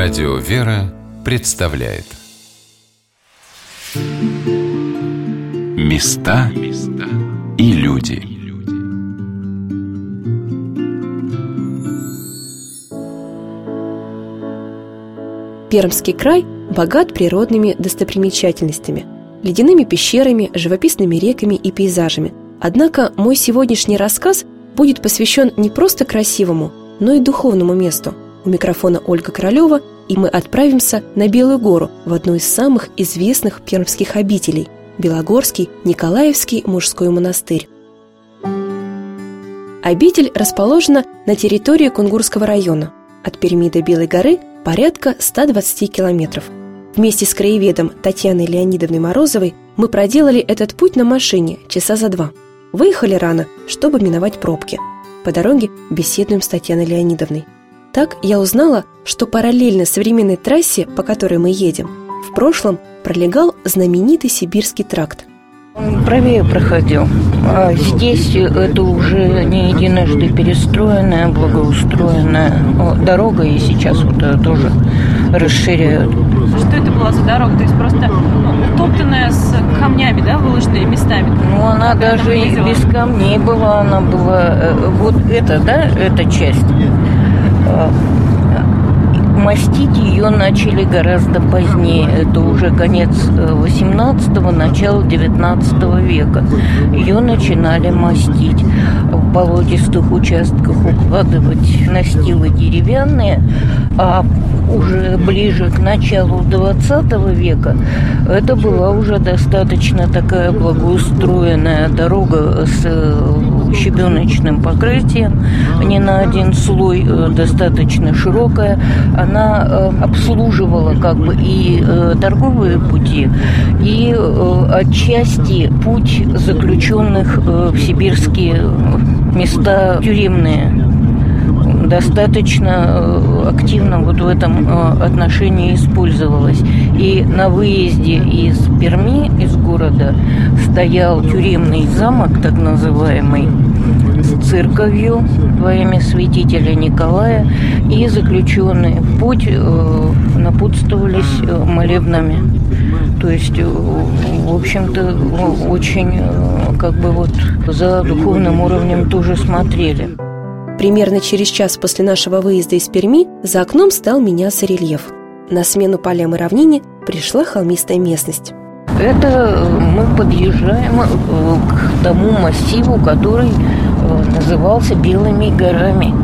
Радио «Вера» представляет Места и люди Пермский край богат природными достопримечательностями – ледяными пещерами, живописными реками и пейзажами. Однако мой сегодняшний рассказ будет посвящен не просто красивому, но и духовному месту – у микрофона Ольга Королева, и мы отправимся на Белую гору, в одну из самых известных пермских обителей – Белогорский Николаевский мужской монастырь. Обитель расположена на территории Кунгурского района. От Перми до Белой горы порядка 120 километров. Вместе с краеведом Татьяной Леонидовной Морозовой мы проделали этот путь на машине часа за два. Выехали рано, чтобы миновать пробки. По дороге беседуем с Татьяной Леонидовной – так я узнала, что параллельно современной трассе, по которой мы едем, в прошлом пролегал знаменитый сибирский тракт. Он правее проходил, а здесь это уже не единожды перестроенная, благоустроенная дорога, и сейчас вот тоже расширяют. Что это была за дорога? То есть просто ну, утоптанная с камнями, да, выложенная местами? Ну, она даже и без камней была, она была... Э, вот это, да, эта часть Э, мастить ее начали гораздо позднее. Это уже конец 18-го, начало 19 века. Ее начинали мастить. В болотистых участках укладывать настилы деревянные, а уже ближе к началу 20 века это была уже достаточно такая благоустроенная дорога с э, щебеночным покрытием, не на один слой, э, достаточно широкая. Она э, обслуживала как бы и торговые пути, и отчасти путь заключенных в сибирские места тюремные достаточно э, активно вот в этом э, отношении использовалась. И на выезде из Перми, из города, стоял тюремный замок, так называемый, с церковью во имя святителя Николая, и заключенные в путь э, напутствовались молебнами. То есть, в общем-то, очень как бы вот за духовным уровнем тоже смотрели. Примерно через час после нашего выезда из Перми за окном стал меняться рельеф. На смену полям и равнине пришла холмистая местность. Это мы подъезжаем э, к тому массиву, который э, назывался Белыми горами.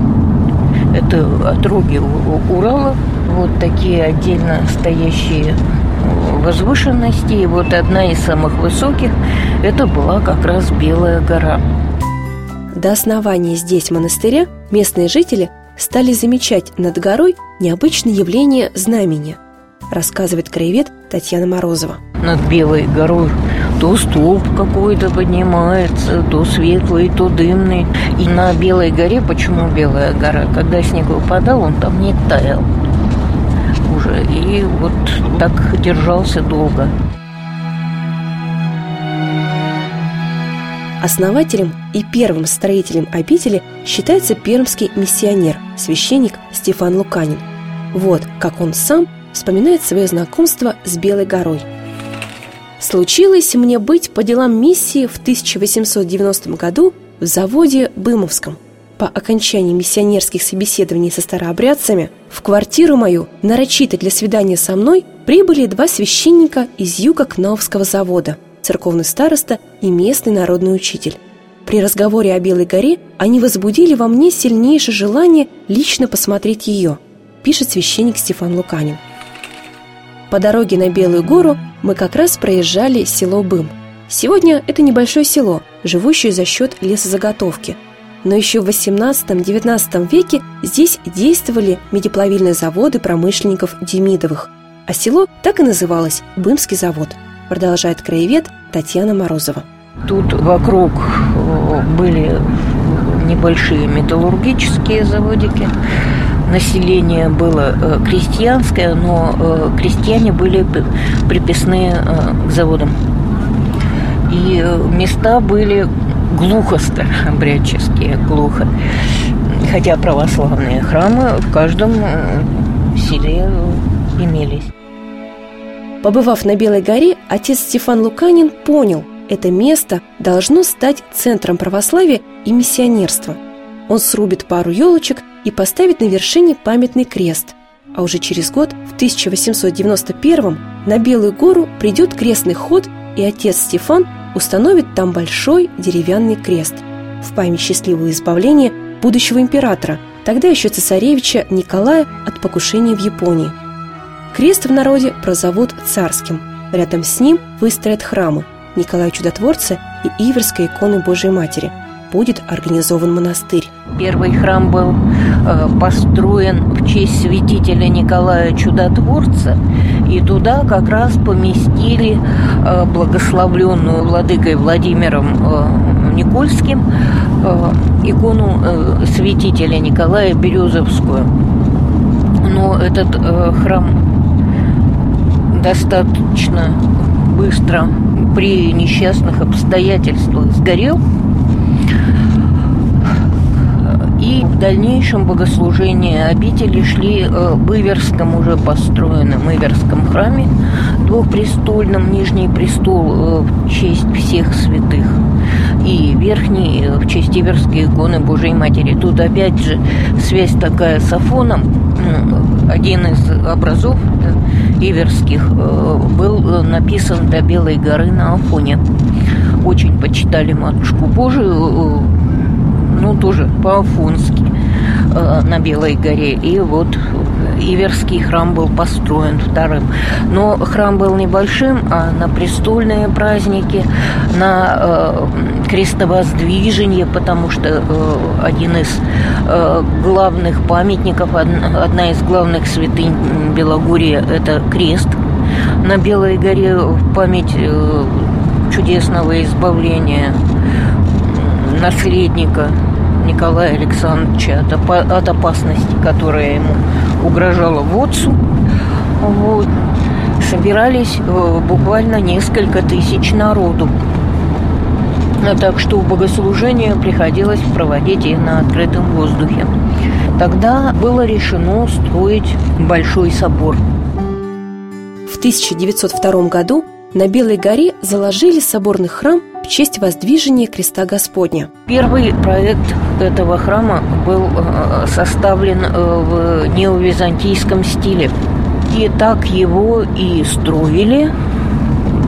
Это отроги Урала, вот такие отдельно стоящие э, возвышенности. И вот одна из самых высоких, это была как раз Белая гора. До основания здесь монастыря местные жители стали замечать над горой необычное явление знамения, рассказывает краевед Татьяна Морозова. Над Белой горой то столб какой-то поднимается, то светлый, то дымный. И на Белой горе, почему Белая гора? Когда снег выпадал, он там не таял уже. И вот так держался долго. Основателем и первым строителем обители считается пермский миссионер, священник Стефан Луканин. Вот как он сам вспоминает свое знакомство с Белой горой. «Случилось мне быть по делам миссии в 1890 году в заводе Бымовском. По окончании миссионерских собеседований со старообрядцами в квартиру мою, нарочито для свидания со мной, прибыли два священника из юга Кнаувского завода – церковный староста и местный народный учитель. При разговоре о Белой горе они возбудили во мне сильнейшее желание лично посмотреть ее, пишет священник Стефан Луканин. По дороге на Белую гору мы как раз проезжали село Бым. Сегодня это небольшое село, живущее за счет лесозаготовки. Но еще в 18-19 веке здесь действовали медиплавильные заводы промышленников Демидовых, а село так и называлось – Бымский завод – продолжает краевед Татьяна Морозова. Тут вокруг э, были небольшие металлургические заводики. Население было э, крестьянское, но э, крестьяне были приписные к заводам. И места были глухо старообрядческие, глухо. Хотя православные храмы в каждом селе имелись. Побывав на Белой горе, отец Стефан Луканин понял, это место должно стать центром православия и миссионерства. Он срубит пару елочек и поставит на вершине памятный крест. А уже через год, в 1891 на Белую гору придет крестный ход, и отец Стефан установит там большой деревянный крест в память счастливого избавления будущего императора, тогда еще цесаревича Николая от покушения в Японии. Крест в народе прозовут царским. Рядом с ним выстроят храмы Николая Чудотворца и Иверской иконы Божией Матери. Будет организован монастырь. Первый храм был э, построен в честь святителя Николая Чудотворца, и туда как раз поместили э, благословленную владыкой Владимиром э, Никольским э, икону э, святителя Николая Березовскую. Но этот э, храм достаточно быстро при несчастных обстоятельствах сгорел. И в дальнейшем богослужения обители шли э, в Иверском уже построенном Иверском храме двухпрестольном, Нижний престол э, в честь всех святых и Верхний э, в честь Иверской иконы Божией Матери. Тут опять же связь такая с Афоном. Один из образов Иверских был написан до Белой горы на Афоне. Очень почитали Матушку Божию, ну, тоже по-афонски э, на Белой горе. И вот Иверский храм был построен вторым. Но храм был небольшим, а на престольные праздники, на э, крестовоздвижение, потому что э, один из э, главных памятников, одна из главных святынь Белогорья – это крест на Белой горе в память э, чудесного избавления наследника Николая Александровича от, от опасности, которая ему угрожала в отцу. Вот. Собирались э, буквально несколько тысяч народу. А так что богослужение приходилось проводить и на открытом воздухе. Тогда было решено строить большой собор. В 1902 году на Белой горе заложили соборный храм в честь воздвижения креста Господня. Первый проект этого храма был э, составлен э, в неовизантийском стиле. И так его и строили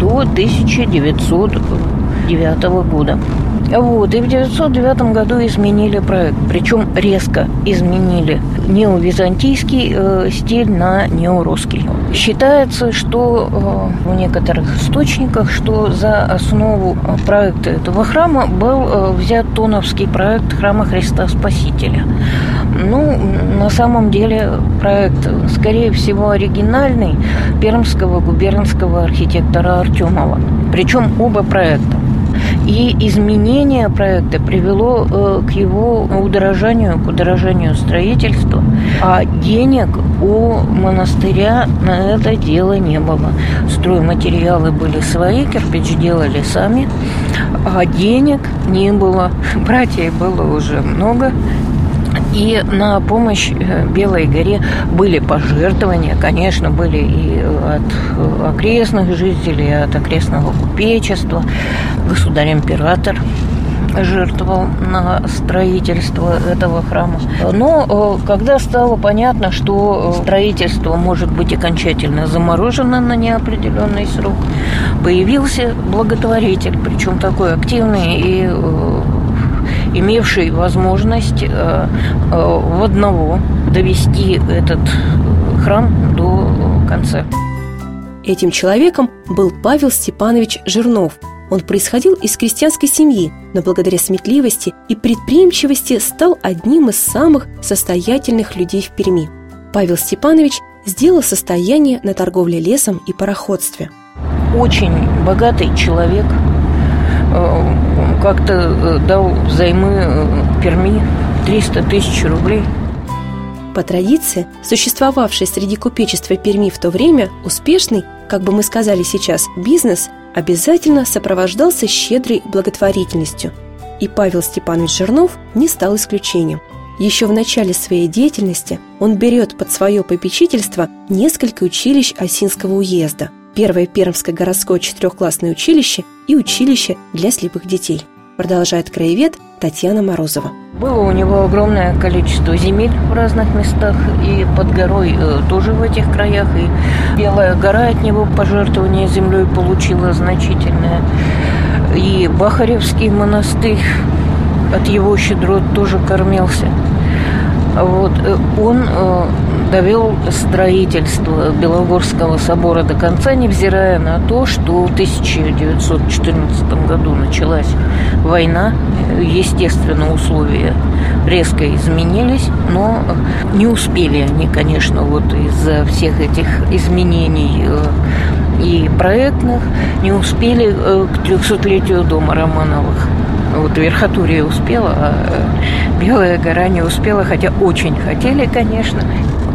до 1909 года. Вот, и в 1909 году изменили проект, причем резко изменили неовизантийский э, стиль на неорусский. Считается, что э, в некоторых источниках, что за основу проекта этого храма был э, взят тоновский проект храма Христа Спасителя. Ну, на самом деле проект, скорее всего, оригинальный пермского губернского архитектора Артемова. Причем оба проекта и изменение проекта привело э, к его удорожанию, к удорожанию строительства. А денег у монастыря на это дело не было. Стройматериалы были свои, кирпич делали сами, а денег не было. Братьев было уже много, и на помощь э, Белой горе были пожертвования, конечно, были и от окрестных жителей, от окрестного купечества. Государь-император жертвовал на строительство этого храма. Но э, когда стало понятно, что строительство может быть окончательно заморожено на неопределенный срок, появился благотворитель, причем такой активный и э, имевший возможность э, э, в одного довести этот храм до конца. Этим человеком был Павел Степанович Жирнов. Он происходил из крестьянской семьи, но благодаря сметливости и предприимчивости стал одним из самых состоятельных людей в Перми. Павел Степанович сделал состояние на торговле лесом и пароходстве. Очень богатый человек, э, как-то э, дал взаймы э, Перми 300 тысяч рублей. По традиции, существовавший среди купечества Перми в то время, успешный, как бы мы сказали сейчас, бизнес обязательно сопровождался щедрой благотворительностью. И Павел Степанович Жирнов не стал исключением. Еще в начале своей деятельности он берет под свое попечительство несколько училищ Осинского уезда, первое Пермское городское четырехклассное училище и училище для слепых детей. Продолжает краевед Татьяна Морозова. Было у него огромное количество земель в разных местах, и под горой э, тоже в этих краях, и Белая гора от него пожертвование землей получила значительное, и Бахаревский монастырь от его щедрот тоже кормился. Вот. Э, он э, довел строительство Белогорского собора до конца, невзирая на то, что в 1914 году началась война. Естественно, условия резко изменились, но не успели они, конечно, вот из-за всех этих изменений э, и проектных, не успели к 300-летию дома Романовых. Вот Верхотурье успела, а э, Белая гора не успела, хотя очень хотели, конечно.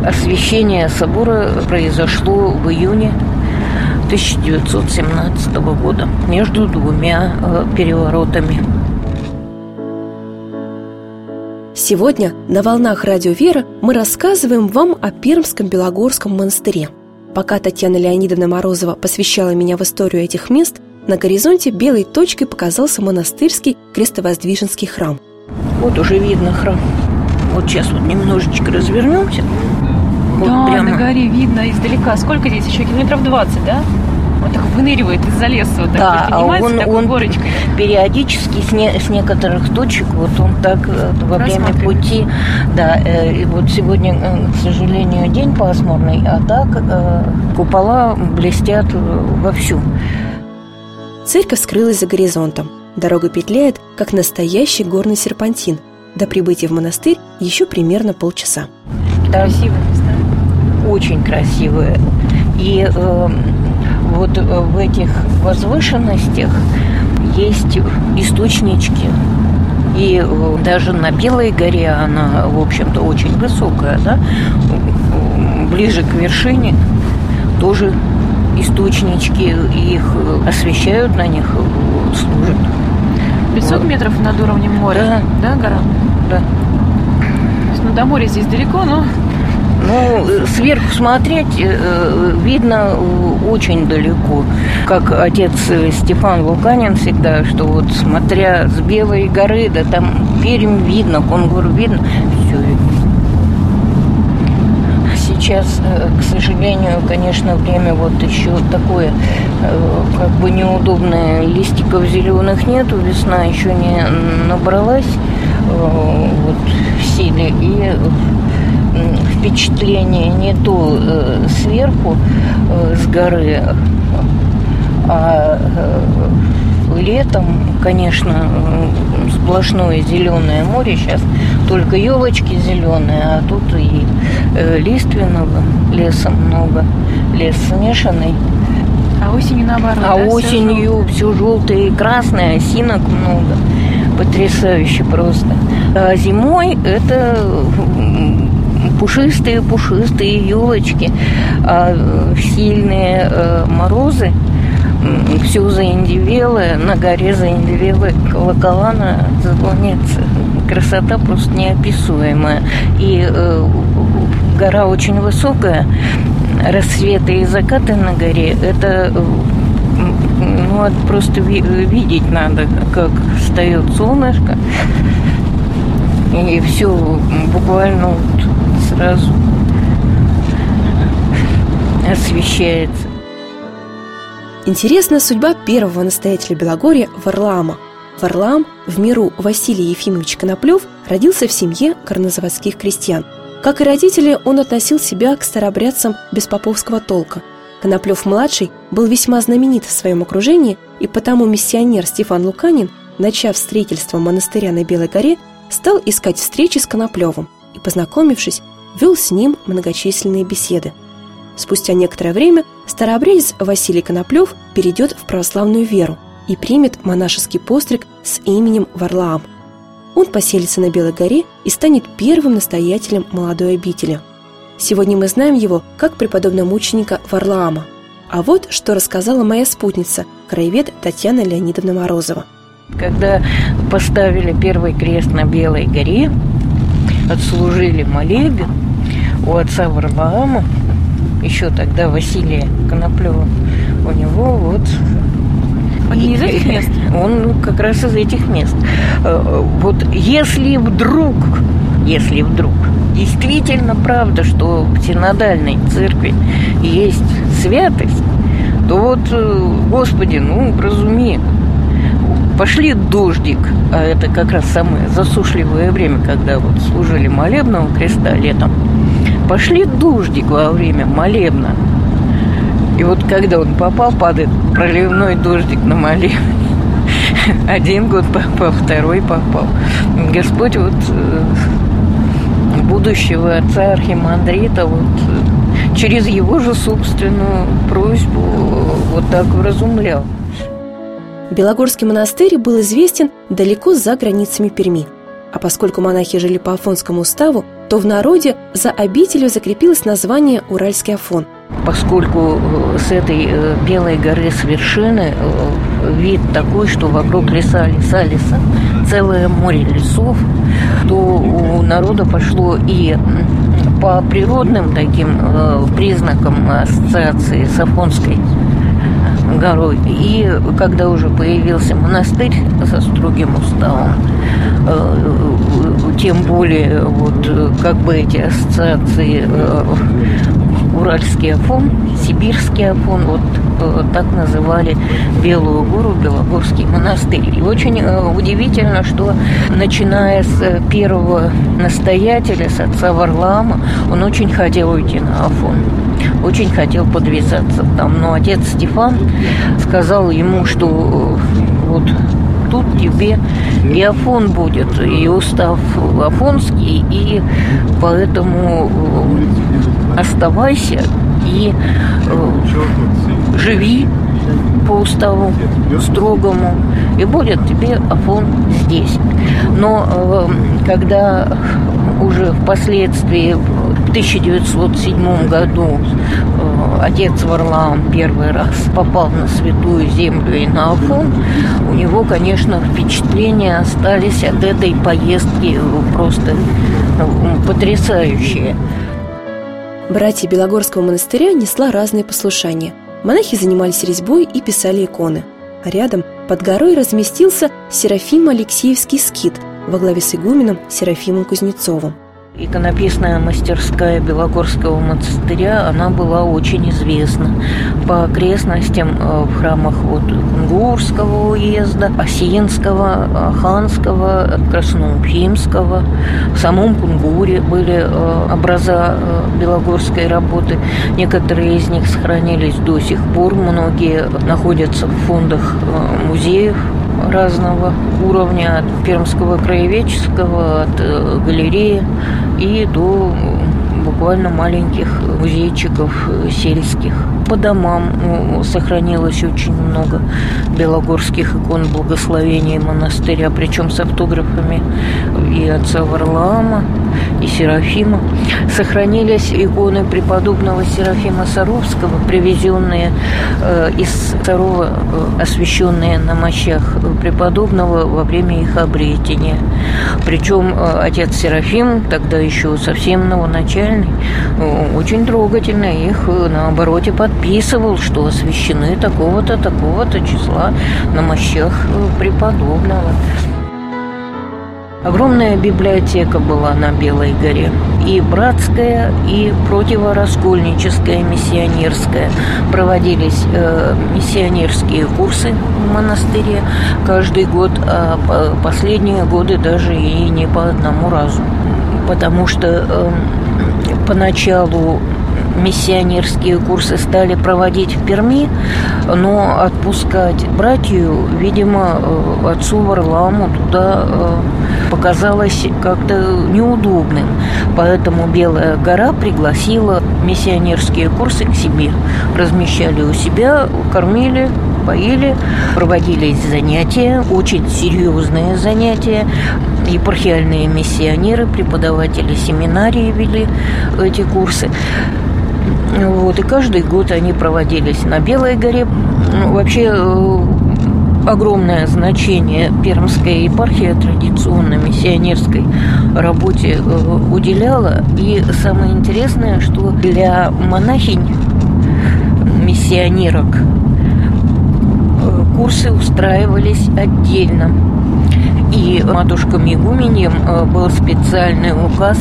Освящение собора произошло в июне 1917 года между двумя э, переворотами. Сегодня на «Волнах Радио Вера» мы рассказываем вам о Пермском Белогорском монастыре. Пока Татьяна Леонидовна Морозова посвящала меня в историю этих мест – на горизонте белой точкой показался монастырский крестовоздвиженский храм. Вот уже видно храм. Вот сейчас вот немножечко развернемся. Вот да, прямо. на горе видно издалека. Сколько здесь еще? Километров 20, да? Он так выныривает из-за леса, вот да, так а он, он горочкой. периодически с, не, с некоторых точек, вот он так э, во время пути, да, э, и вот сегодня, э, к сожалению, день пасмурный, а так э, купола блестят э, вовсю. Церковь скрылась за горизонтом. Дорога петляет, как настоящий горный серпантин. До прибытия в монастырь еще примерно полчаса. Красивые места. Очень красивые. И э, вот в этих возвышенностях есть источнички. И э, даже на Белой горе она, в общем-то, очень высокая, да, ближе к вершине тоже источнички, их освещают, на них служат. 500 вот. метров над уровнем моря, да, да гора? Да. То есть, ну, до моря здесь далеко, но... Ну, сверху смотреть э, видно очень далеко. Как отец Стефан Вулканин всегда, что вот смотря с Белой горы, да там Пермь видно, Конгур видно, все видно сейчас, э, к сожалению, конечно, время вот еще такое, э, как бы неудобное. Листиков зеленых нету, весна еще не набралась э, вот, в силе. И впечатление не то сверху, с горы, а летом, конечно, сплошное зеленое море. Сейчас только елочки зеленые, а тут и э, лиственного леса много, лес смешанный. А осенью наоборот. А да, осенью все, все желтое и красное, осинок много. Потрясающе просто. А зимой это пушистые-пушистые елочки, а сильные э, морозы все заиндивелое, на горе заиндивелые колокола на звоннице. Красота просто неописуемая. И э, гора очень высокая, рассветы и закаты на горе, это ну, это просто видеть надо, как встает солнышко. И все буквально вот сразу освещается. Интересна судьба первого настоятеля Белогорья Варлаама. Варлаам в миру Василий Ефимович Коноплев родился в семье горнозаводских крестьян. Как и родители, он относил себя к старобрядцам беспоповского толка. Коноплев-младший был весьма знаменит в своем окружении, и потому миссионер Стефан Луканин, начав строительство монастыря на Белой горе, стал искать встречи с Коноплевым и, познакомившись, вел с ним многочисленные беседы – Спустя некоторое время старообрядец Василий Коноплев перейдет в православную веру и примет монашеский постриг с именем Варлаам. Он поселится на Белой горе и станет первым настоятелем молодой обители. Сегодня мы знаем его как преподобного мученика Варлаама. А вот что рассказала моя спутница, краевед Татьяна Леонидовна Морозова. Когда поставили первый крест на Белой горе, отслужили молебен у отца Варлаама, еще тогда Василия Коноплева, у него вот он не из этих мест? Он как раз из этих мест. Э, вот если вдруг, если вдруг действительно правда, что в синодальной церкви есть святость, то вот, э, Господи, ну, разуми, пошли дождик, а это как раз самое засушливое время, когда вот служили молебного креста летом, пошли дождик во время молебна, и вот когда он попал, падает проливной дождик на молебен. Один год попал, второй попал. Господь вот э, будущего отца Архимандрита вот э, через его же собственную просьбу вот так вразумлял. Белогорский монастырь был известен далеко за границами Перми. А поскольку монахи жили по Афонскому уставу, то в народе за обителью закрепилось название Уральский Афон – поскольку э, с этой э, Белой горы с вершины э, вид такой, что вокруг леса, леса, леса, целое море лесов, то у народа пошло и по природным таким признакам ассоциации с Афонской горой. И когда уже появился монастырь со строгим уставом, тем более вот как бы эти ассоциации Уральский Афон, Сибирский Афон, вот э, так называли Белую гору, Белогорский монастырь. И очень э, удивительно, что начиная с э, первого настоятеля, с отца Варлаама, он очень хотел уйти на Афон очень хотел подвязаться там. Но отец Стефан сказал ему, что вот тут тебе и Афон будет, и устав Афонский, и поэтому оставайся и э, живи по уставу строгому, и будет тебе Афон здесь. Но э, когда уже впоследствии 1907 году э, отец Варлаам первый раз попал на Святую Землю и на Афон, у него, конечно, впечатления остались от этой поездки просто э, потрясающие. Братья Белогорского монастыря несла разные послушания. Монахи занимались резьбой и писали иконы. А рядом, под горой, разместился Серафим Алексеевский скит во главе с игуменом Серафимом Кузнецовым. Иконописная мастерская Белогорского монастыря, она была очень известна по окрестностям э, в храмах вот Кунгурского уезда, Осинского, Ханского, Красноуфимского. В самом Кунгуре были э, образа э, белогорской работы. Некоторые из них сохранились до сих пор, многие находятся в фондах музеев разного уровня, от Пермского краеведческого, от э, галереи и до буквально маленьких музейчиков э, сельских. По домам ну, сохранилось очень много белогорских икон благословения монастыря, причем с автографами и отца Варлаама, и Серафима. Сохранились иконы преподобного Серафима Саровского, привезенные э, из Сарова, э, освященные на мощах преподобного во время их обретения. Причем отец Серафим, тогда еще совсем новоначальный, печальный, очень трогательно. Их э, на обороте подписывал, что освящены такого-то, такого-то числа на мощах э, преподобного. Огромная библиотека была на Белой горе. И братская, и противораскольническая, миссионерская. Проводились э, миссионерские курсы в монастыре каждый год, а последние годы даже и не по одному разу. Потому что э, поначалу миссионерские курсы стали проводить в Перми, но отпускать братью, видимо, э, отцу Варламу туда э, показалось как-то неудобным. Поэтому Белая гора пригласила миссионерские курсы к себе. Размещали у себя, кормили, поили, проводились занятия, очень серьезные занятия. Епархиальные миссионеры, преподаватели семинарии вели эти курсы. Вот, и каждый год они проводились на Белой горе. Ну, вообще, э, огромное значение Пермская епархия традиционно миссионерской работе э, уделяла. И самое интересное, что для монахинь, миссионерок, э, курсы устраивались отдельно. И матушкам игуменьям э, был специальный указ,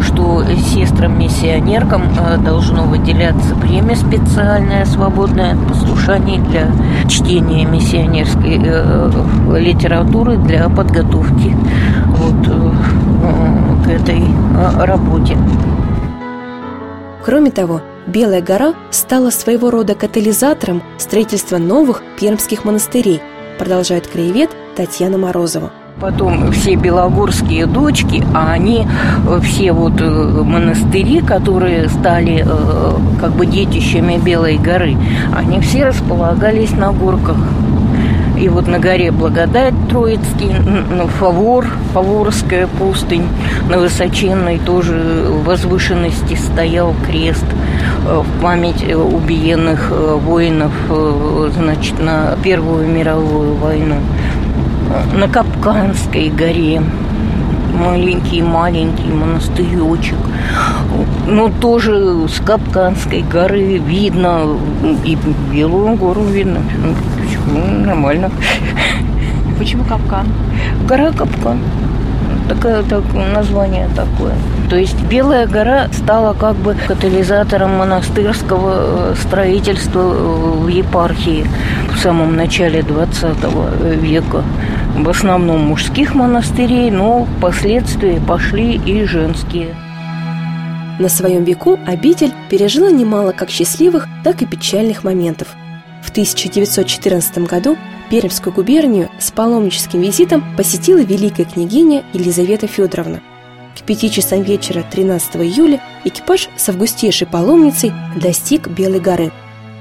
что сестрам-миссионеркам э, должно выделяться время специальное, свободное от послушаний для чтения миссионерской э, литературы для подготовки вот к этой работе. Кроме того, Белая гора стала своего рода катализатором строительства новых пермских монастырей, продолжает краевед Татьяна Морозова. Потом все белогорские дочки, а они э, все вот э, монастыри, которые стали э, как бы детищами Белой горы, они все располагались на горках. И вот на горе Благодать Троицкий, Фавор, Фаворская пустынь, на высоченной тоже возвышенности стоял крест в память убиенных воинов, значит, на Первую мировую войну на Капканской горе. Маленький-маленький монастыречек. Ну, тоже с Капканской горы видно, и Белую гору видно. Ну, нормально. Почему Капкан? Гора Капкан такое так, название такое. То есть Белая гора стала как бы катализатором монастырского э, строительства э, в епархии в самом начале 20 века. В основном мужских монастырей, но впоследствии пошли и женские. На своем веку обитель пережила немало как счастливых, так и печальных моментов. В 1914 году Пермскую губернию с паломническим визитом посетила великая княгиня Елизавета Федоровна. К пяти часам вечера 13 июля экипаж с августейшей паломницей достиг Белой горы.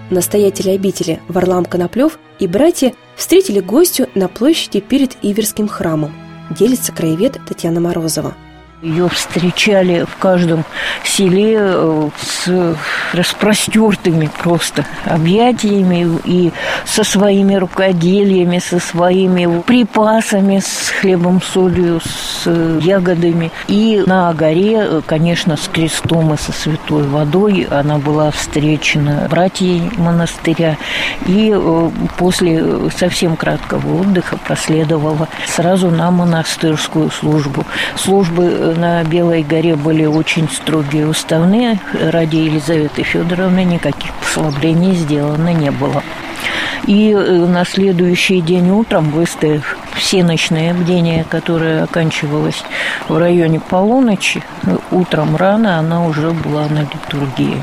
Настоятели обители Варлам Коноплев и братья встретили гостю на площади перед Иверским храмом, делится краевед Татьяна Морозова. Ее встречали в каждом селе э, с распростертыми просто объятиями и со своими рукоделиями, со своими припасами, с хлебом, солью, с ягодами. И на горе, конечно, с крестом и со святой водой она была встречена братьей монастыря. И э, после совсем краткого отдыха проследовала сразу на монастырскую службу. Службы э, на Белой горе были очень строгие уставные. Ради Елизаветы Федоровны никаких послаблений сделано не было. И э, на следующий день утром, выставив все ночные бдения, которое оканчивалось в районе полуночи, утром рано она уже была на литургии.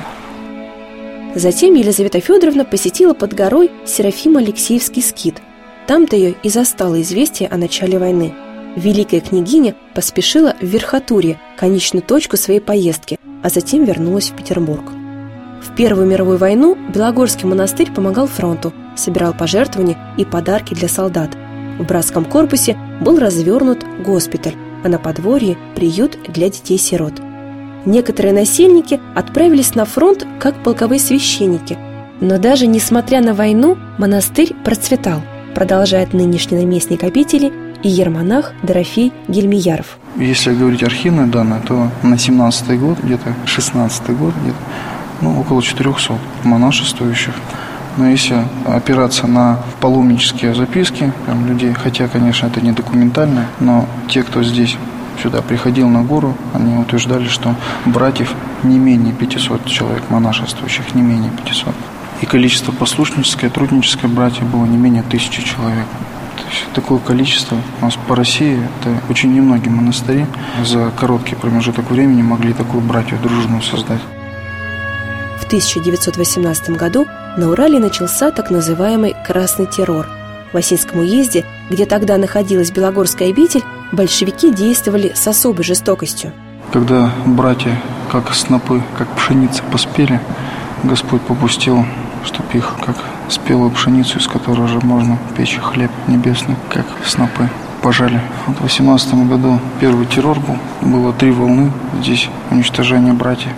Затем Елизавета Федоровна посетила под горой Серафим Алексеевский скит. Там-то ее и застало известие о начале войны – Великая княгиня поспешила в Верхотурье, конечную точку своей поездки, а затем вернулась в Петербург. В Первую мировую войну Белогорский монастырь помогал фронту, собирал пожертвования и подарки для солдат. В братском корпусе был развернут госпиталь, а на подворье – приют для детей-сирот. Некоторые насельники отправились на фронт как полковые священники. Но даже несмотря на войну, монастырь процветал, продолжает нынешний наместник обители и ермонах Дорофей Гельмияров. Если говорить архивные данные, то на 17 год, где-то 16 год, где-то ну, около 400 монашествующих. Но если опираться на паломнические записки там, людей, хотя, конечно, это не документально, но те, кто здесь сюда приходил на гору, они утверждали, что братьев не менее 500 человек монашествующих, не менее 500. И количество послушническое, трудническое братьев было не менее тысячи человек такое количество у нас по России, это очень немногие монастыри за короткий промежуток времени могли такую братью дружную создать. В 1918 году на Урале начался так называемый «красный террор». В Осинском уезде, где тогда находилась Белогорская обитель, большевики действовали с особой жестокостью. Когда братья, как снопы, как пшеница поспели, Господь попустил, чтобы их, как спелую пшеницу, из которой уже можно печь хлеб небесный, как снопы пожали. Вот в 18 году первый террор был, было три волны здесь уничтожения братьев.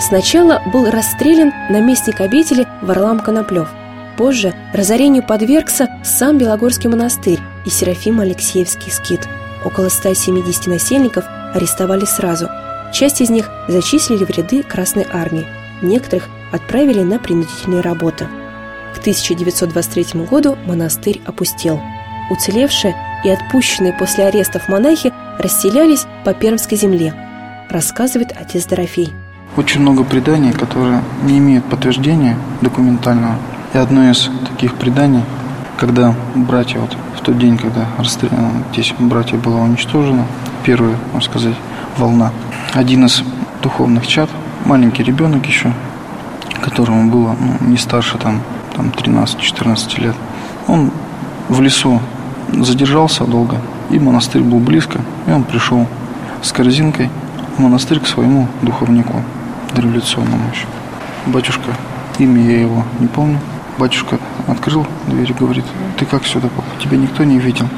Сначала был расстрелян наместник обители Варлам Коноплев. Позже разорению подвергся сам Белогорский монастырь и Серафим Алексеевский скит. Около 170 насельников арестовали сразу. Часть из них зачислили в ряды Красной Армии, некоторых отправили на принудительные работы. К 1923 году монастырь опустел. Уцелевшие и отпущенные после арестов монахи расселялись по Пермской земле, рассказывает отец Дорофей. Очень много преданий, которые не имеют подтверждения документального. И одно из таких преданий, когда братья, вот в тот день, когда расстреляно 10 братьев было уничтожено, первая, можно сказать, волна, один из духовных чат, маленький ребенок еще, которому было ну, не старше там, там 13-14 лет, он в лесу задержался долго, и монастырь был близко, и он пришел с корзинкой в монастырь к своему духовнику, дореволюционному еще. Батюшка, имя я его не помню, батюшка открыл дверь и говорит, ты как сюда попал, тебя никто не видел.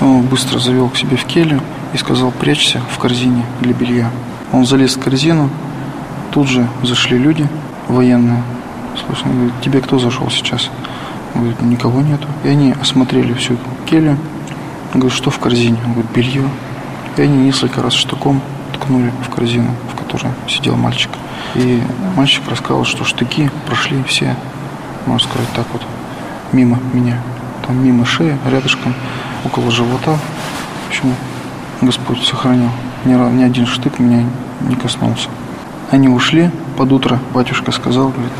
Он быстро завел к себе в келью и сказал, прячься в корзине для белья. Он залез в корзину, тут же зашли люди военные. Слушай, говорит, тебе кто зашел сейчас? Он говорит, никого нету. И они осмотрели всю келью. Он говорит, что в корзине? Он говорит, белье. И они несколько раз штыком ткнули в корзину, в которой сидел мальчик. И мальчик рассказал, что штыки прошли все, можно сказать так вот, мимо меня. Там мимо шеи, рядышком, около живота. В общем, Господь сохранил. Ни, ни один штык меня не коснулся. Они ушли, под утро батюшка сказал, говорит,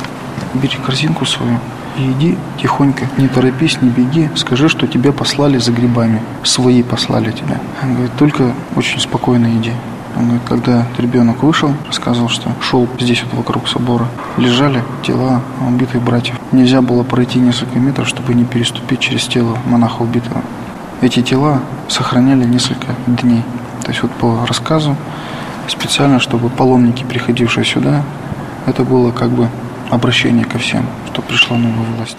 бери корзинку свою и иди тихонько, не торопись, не беги, скажи, что тебя послали за грибами, свои послали тебя. Он говорит, только очень спокойно иди. Он говорит, когда ребенок вышел, рассказывал, что шел здесь вот вокруг собора, лежали тела убитых братьев. Нельзя было пройти несколько метров, чтобы не переступить через тело монаха убитого. Эти тела сохраняли несколько дней. То есть вот по рассказу, специально, чтобы паломники, приходившие сюда, это было как бы обращение ко всем, что пришла новая власть.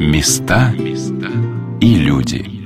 Места и люди.